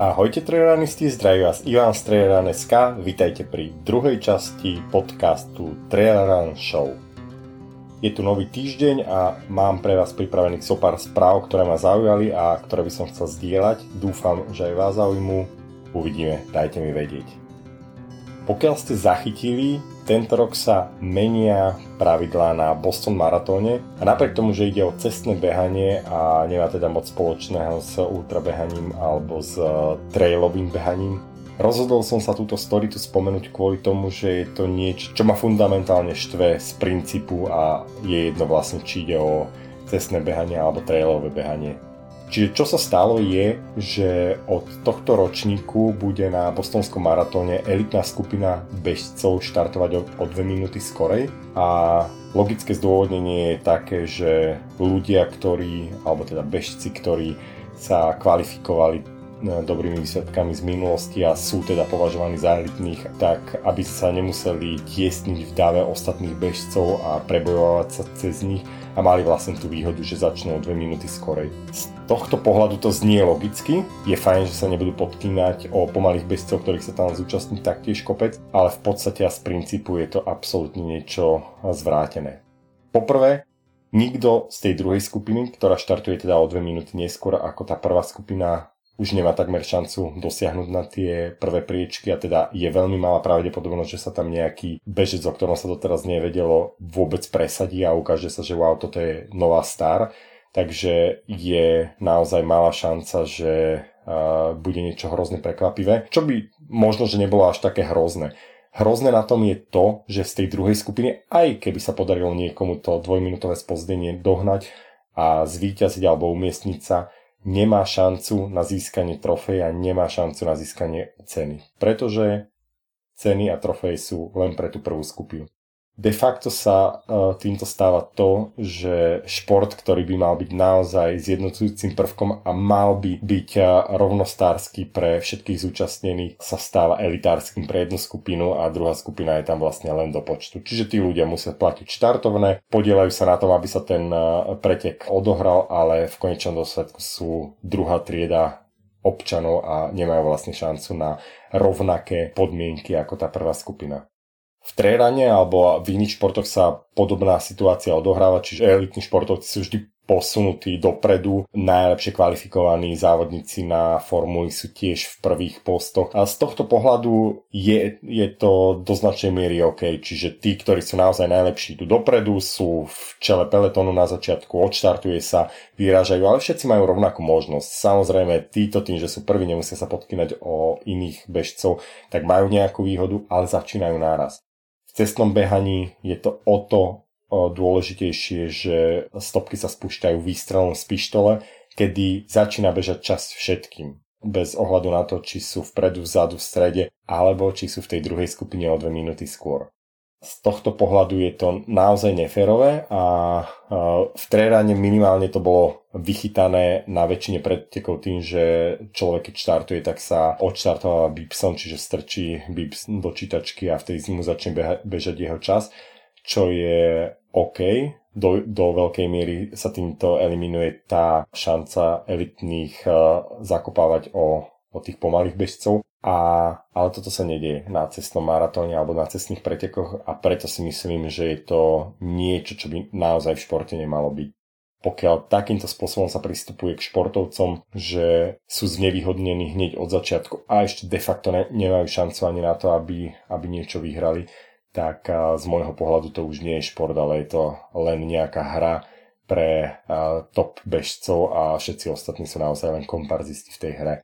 Ahojte trojranisti, zdraví vás Ivan z Trojran.sk, vítajte pri druhej časti podcastu Trojran Show. Je tu nový týždeň a mám pre vás pripravených so pár správ, ktoré ma zaujali a ktoré by som chcel zdieľať. Dúfam, že aj vás zaujímu. Uvidíme, dajte mi vedieť. Pokiaľ ste zachytili, tento rok sa menia pravidlá na Boston Maratóne a napriek tomu, že ide o cestné behanie a nemá teda moc spoločného s ultrabehaním alebo s trailovým behaním, Rozhodol som sa túto story tu spomenúť kvôli tomu, že je to niečo, čo ma fundamentálne štve z princípu a je jedno vlastne, či ide o cestné behanie alebo trailové behanie. Čiže čo sa stalo je, že od tohto ročníku bude na bostonskom maratóne elitná skupina bežcov štartovať o, 2 minúty skorej. A logické zdôvodnenie je také, že ľudia, ktorí, alebo teda bežci, ktorí sa kvalifikovali e, dobrými výsledkami z minulosti a sú teda považovaní za elitných, tak aby sa nemuseli tiesniť v dáve ostatných bežcov a prebojovať sa cez nich, a mali vlastne tú výhodu, že začnú o 2 minúty skorej. Z tohto pohľadu to znie logicky, je fajn, že sa nebudú podkýnať o pomalých bežcov, ktorých sa tam zúčastní taktiež kopec, ale v podstate a z princípu je to absolútne niečo zvrátené. Poprvé, nikto z tej druhej skupiny, ktorá štartuje teda o 2 minúty neskôr ako tá prvá skupina, už nemá takmer šancu dosiahnuť na tie prvé priečky a teda je veľmi malá pravdepodobnosť, že sa tam nejaký bežec, o ktorom sa doteraz nevedelo, vôbec presadí a ukáže sa, že wow, toto je nová star. Takže je naozaj malá šanca, že uh, bude niečo hrozne prekvapivé. Čo by možno, že nebolo až také hrozné. Hrozné na tom je to, že z tej druhej skupiny, aj keby sa podarilo niekomu to dvojminútové spozdenie dohnať a zvíťaziť alebo umiestniť sa, nemá šancu na získanie trofeja, nemá šancu na získanie ceny. Pretože ceny a trofeje sú len pre tú prvú skupinu de facto sa uh, týmto stáva to, že šport, ktorý by mal byť naozaj zjednocujúcim prvkom a mal by byť uh, rovnostársky pre všetkých zúčastnených, sa stáva elitárskym pre jednu skupinu a druhá skupina je tam vlastne len do počtu. Čiže tí ľudia musia platiť štartovné, podielajú sa na tom, aby sa ten uh, pretek odohral, ale v konečnom dôsledku sú druhá trieda občanov a nemajú vlastne šancu na rovnaké podmienky ako tá prvá skupina. V trérane alebo v iných športoch sa podobná situácia odohráva, čiže elitní športovci sú vždy posunutí dopredu. Najlepšie kvalifikovaní závodníci na formuli sú tiež v prvých postoch. A z tohto pohľadu je, je to do značnej miery OK. Čiže tí, ktorí sú naozaj najlepší, idú dopredu, sú v čele peletonu na začiatku, odštartuje sa, vyrážajú, ale všetci majú rovnakú možnosť. Samozrejme, títo tým, že sú prví, nemusia sa podkynať o iných bežcov, tak majú nejakú výhodu, ale začínajú náraz. V cestnom behaní je to o to dôležitejšie, že stopky sa spúšťajú výstrelom z pištole, kedy začína bežať čas všetkým. Bez ohľadu na to, či sú vpredu, vzadu, v strede, alebo či sú v tej druhej skupine o dve minúty skôr z tohto pohľadu je to naozaj neférové a v trérane minimálne to bolo vychytané na väčšine predtekov tým, že človek keď štartuje, tak sa odštartováva bipsom, čiže strčí bips do čítačky a vtedy mu začne beha- bežať jeho čas, čo je OK. Do, do veľkej miery sa týmto eliminuje tá šanca elitných uh, zakopávať o, o tých pomalých bežcov a, ale toto sa nedieje na cestnom maratóne alebo na cestných pretekoch a preto si myslím, že je to niečo, čo by naozaj v športe nemalo byť. Pokiaľ takýmto spôsobom sa pristupuje k športovcom, že sú znevýhodnení hneď od začiatku a ešte de facto ne, nemajú šancu ani na to, aby, aby niečo vyhrali, tak z môjho pohľadu to už nie je šport, ale je to len nejaká hra pre top bežcov a všetci ostatní sú naozaj len komparzisti v tej hre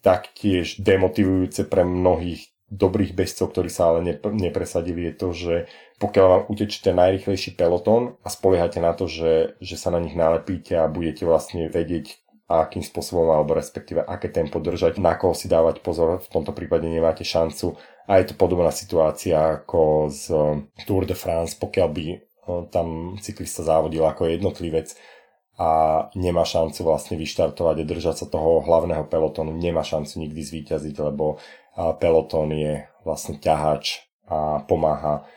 taktiež demotivujúce pre mnohých dobrých bežcov, ktorí sa ale nepresadili, je to, že pokiaľ vám utečí ten najrychlejší peloton a spoliehate na to, že, že sa na nich nalepíte a budete vlastne vedieť, akým spôsobom alebo respektíve aké tempo držať, na koho si dávať pozor, v tomto prípade nemáte šancu. A je to podobná situácia ako z Tour de France, pokiaľ by eh, tam cyklista závodil ako jednotlivec, a nemá šancu vlastne vyštartovať a držať sa toho hlavného pelotonu, nemá šancu nikdy zvíťaziť, lebo pelotón je vlastne ťahač a pomáha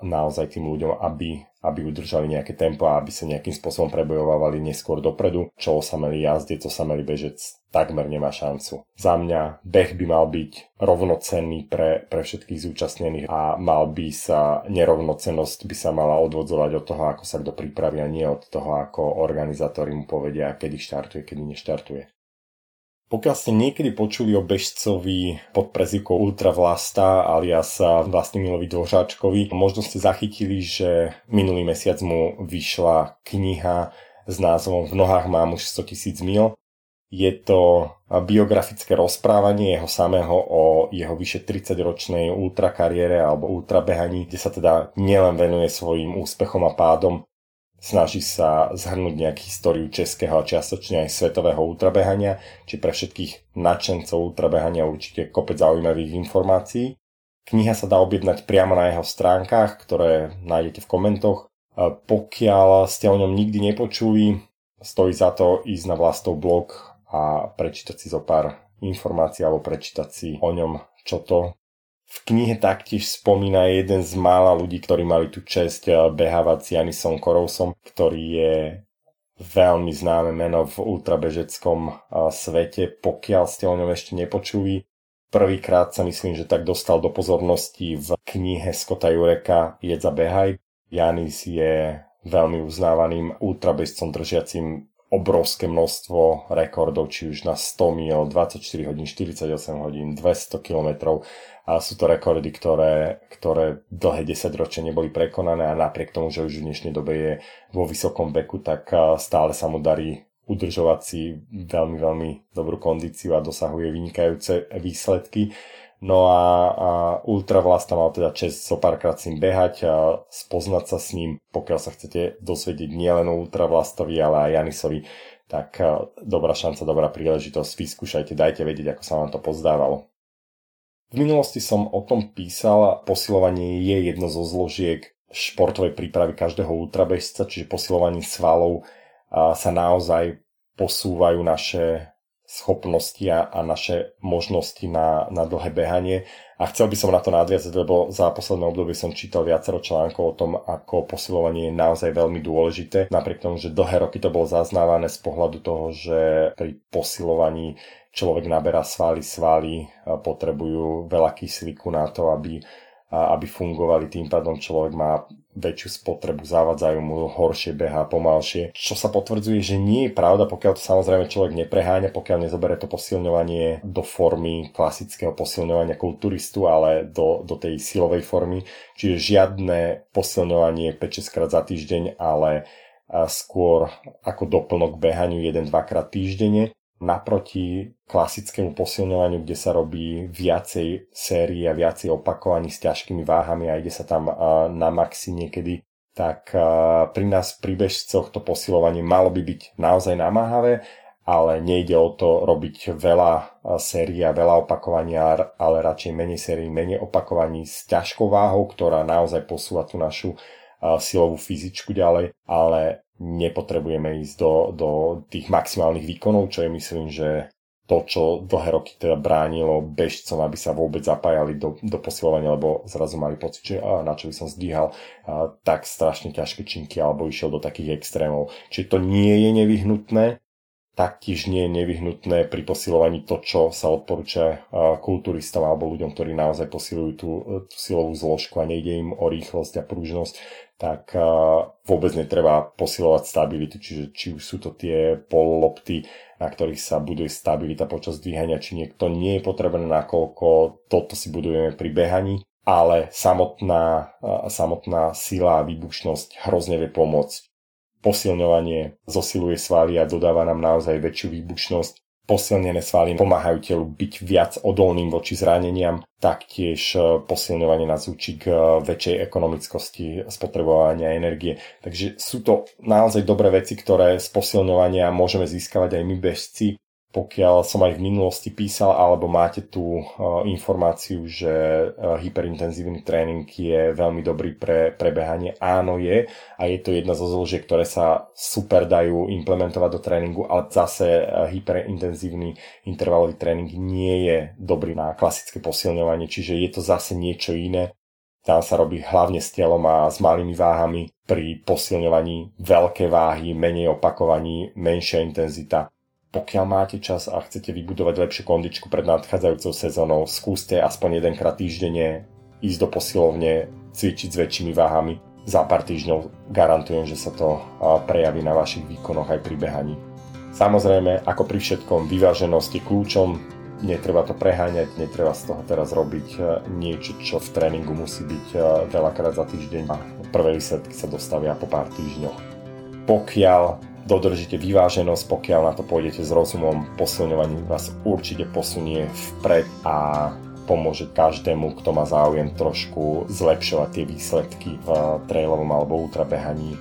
naozaj tým ľuďom, aby aby udržali nejaké tempo a aby sa nejakým spôsobom prebojovali neskôr dopredu, čo osamelý jazdec, osamelý bežec takmer nemá šancu. Za mňa beh by mal byť rovnocenný pre, pre všetkých zúčastnených a mal by sa, nerovnocennosť by sa mala odvodzovať od toho, ako sa kto pripraví a nie od toho, ako organizátori mu povedia, kedy štartuje, kedy neštartuje. Pokiaľ ste niekedy počuli o bežcovi pod prezivkou Ultra Vlasta alias Vlastimilovi Dvořáčkovi, možno ste zachytili, že minulý mesiac mu vyšla kniha s názvom V nohách mám už 100 tisíc mil. Je to biografické rozprávanie jeho samého o jeho vyše 30-ročnej ultrakariére alebo ultrabehaní, kde sa teda nielen venuje svojim úspechom a pádom, snaží sa zhrnúť nejakú históriu českého a čiastočne aj svetového ultrabehania, či pre všetkých nadšencov ultrabehania určite kopec zaujímavých informácií. Kniha sa dá objednať priamo na jeho stránkach, ktoré nájdete v komentoch. Pokiaľ ste o ňom nikdy nepočuli, stojí za to ísť na vlastov blog a prečítať si zo pár informácií alebo prečítať si o ňom, čo to v knihe taktiež spomína jeden z mála ľudí, ktorí mali tú čest eh, behávať s Janisom Korousom, ktorý je veľmi známe meno v ultrabežeckom eh, svete. Pokiaľ ste o ňom ešte nepočuli, prvýkrát sa myslím, že tak dostal do pozornosti v knihe Skota Jureka Jedza behaj. Janis je veľmi uznávaným ultrabežcom držiacim obrovské množstvo rekordov, či už na 100 mil, 24 hodín, 48 hodín, 200 km. A sú to rekordy, ktoré, ktoré dlhé 10 ročia neboli prekonané a napriek tomu, že už v dnešnej dobe je vo vysokom veku, tak stále sa mu darí udržovať si veľmi, veľmi dobrú kondíciu a dosahuje vynikajúce výsledky. No a, a Ultra Vlasta mal teda čest so párkrát s ním behať a spoznať sa s ním, pokiaľ sa chcete dosvedieť nielen o Ultra Vlastovi, ale aj Janisovi, tak dobrá šanca, dobrá príležitosť, vyskúšajte, dajte vedieť, ako sa vám to pozdávalo. V minulosti som o tom písal, posilovanie je jedno zo zložiek športovej prípravy každého ultrabežca, čiže posilovanie svalov sa naozaj posúvajú naše schopnosti a, a naše možnosti na, na dlhé behanie. A chcel by som na to nadviazať, lebo za posledné obdobie som čítal viacero článkov o tom, ako posilovanie je naozaj veľmi dôležité. Napriek tomu, že dlhé roky to bolo zaznávané z pohľadu toho, že pri posilovaní človek naberá svaly, svaly potrebujú veľa kyslíku na to, aby aby fungovali, tým pádom človek má väčšiu spotrebu, zavadzajú mu horšie beha, pomalšie. Čo sa potvrdzuje, že nie je pravda, pokiaľ to samozrejme človek nepreháňa, pokiaľ nezobere to posilňovanie do formy klasického posilňovania kulturistu, ale do, do tej silovej formy. Čiže žiadne posilňovanie 5-6 krát za týždeň, ale skôr ako doplnok behaniu 1-2 krát týždenne naproti klasickému posilňovaniu, kde sa robí viacej série a viacej opakovaní s ťažkými váhami a ide sa tam na maxi niekedy, tak pri nás pri bežcoch to posilovanie malo by byť naozaj namáhavé, ale nejde o to robiť veľa sérií a veľa opakovania, ale radšej menej sérií, menej opakovaní s ťažkou váhou, ktorá naozaj posúva tú našu silovú fyzičku ďalej, ale nepotrebujeme ísť do, do tých maximálnych výkonov, čo je myslím, že to, čo dlhé roky teda bránilo bežcom, aby sa vôbec zapájali do, do posilovania, lebo zrazu mali pocit, že na čo by som zdvíhal á, tak strašne ťažké činky alebo išiel do takých extrémov. Čiže to nie je nevyhnutné, taktiež nie je nevyhnutné pri posilovaní to, čo sa odporúča kulturistom alebo ľuďom, ktorí naozaj posilujú tú, tú silovú zložku a nejde im o rýchlosť a pružnosť, tak vôbec netreba posilovať stabilitu, čiže či už sú to tie pololopty, na ktorých sa buduje stabilita počas dvíhania, či niekto nie je potrebné, nakoľko toto si budujeme pri behaní, ale samotná, samotná sila a výbušnosť hrozne vie pomôcť. Posilňovanie zosiluje svaly a dodáva nám naozaj väčšiu výbušnosť Posilnené svaly pomáhajú telu byť viac odolným voči zraneniam, taktiež e, posilňovanie nás učí k e, väčšej ekonomickosti spotrebovania energie. Takže sú to naozaj dobré veci, ktoré z posilňovania môžeme získavať aj my bežci pokiaľ som aj v minulosti písal, alebo máte tú uh, informáciu, že uh, hyperintenzívny tréning je veľmi dobrý pre prebehanie. Áno je a je to jedna zo zložiek, ktoré sa super dajú implementovať do tréningu, ale zase uh, hyperintenzívny intervalový tréning nie je dobrý na klasické posilňovanie, čiže je to zase niečo iné. Tam sa robí hlavne s telom a s malými váhami pri posilňovaní veľké váhy, menej opakovaní, menšia intenzita. Pokiaľ máte čas a chcete vybudovať lepšiu kondičku pred nadchádzajúcou sezónou, skúste aspoň jedenkrát týždenne ísť do posilovne, cvičiť s väčšími váhami. Za pár týždňov garantujem, že sa to prejaví na vašich výkonoch aj pri behaní. Samozrejme, ako pri všetkom, vyváženosť je kľúčom, netreba to preháňať, netreba z toho teraz robiť e, niečo, čo v tréningu musí byť e, veľakrát za týždeň a prvé výsledky sa dostavia po pár týždňoch. Pokiaľ dodržíte vyváženosť, pokiaľ na to pôjdete s rozumom, posilňovaním vás určite posunie vpred a pomôže každému, kto má záujem trošku zlepšovať tie výsledky v trailovom alebo ultrabehaní.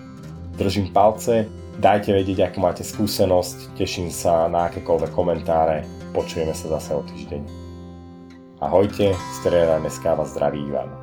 Držím palce, dajte vedieť, akú máte skúsenosť, teším sa na akékoľvek komentáre, Počujeme sa zase o týždeň. Ahojte, z Trera vás zdraví Ivan.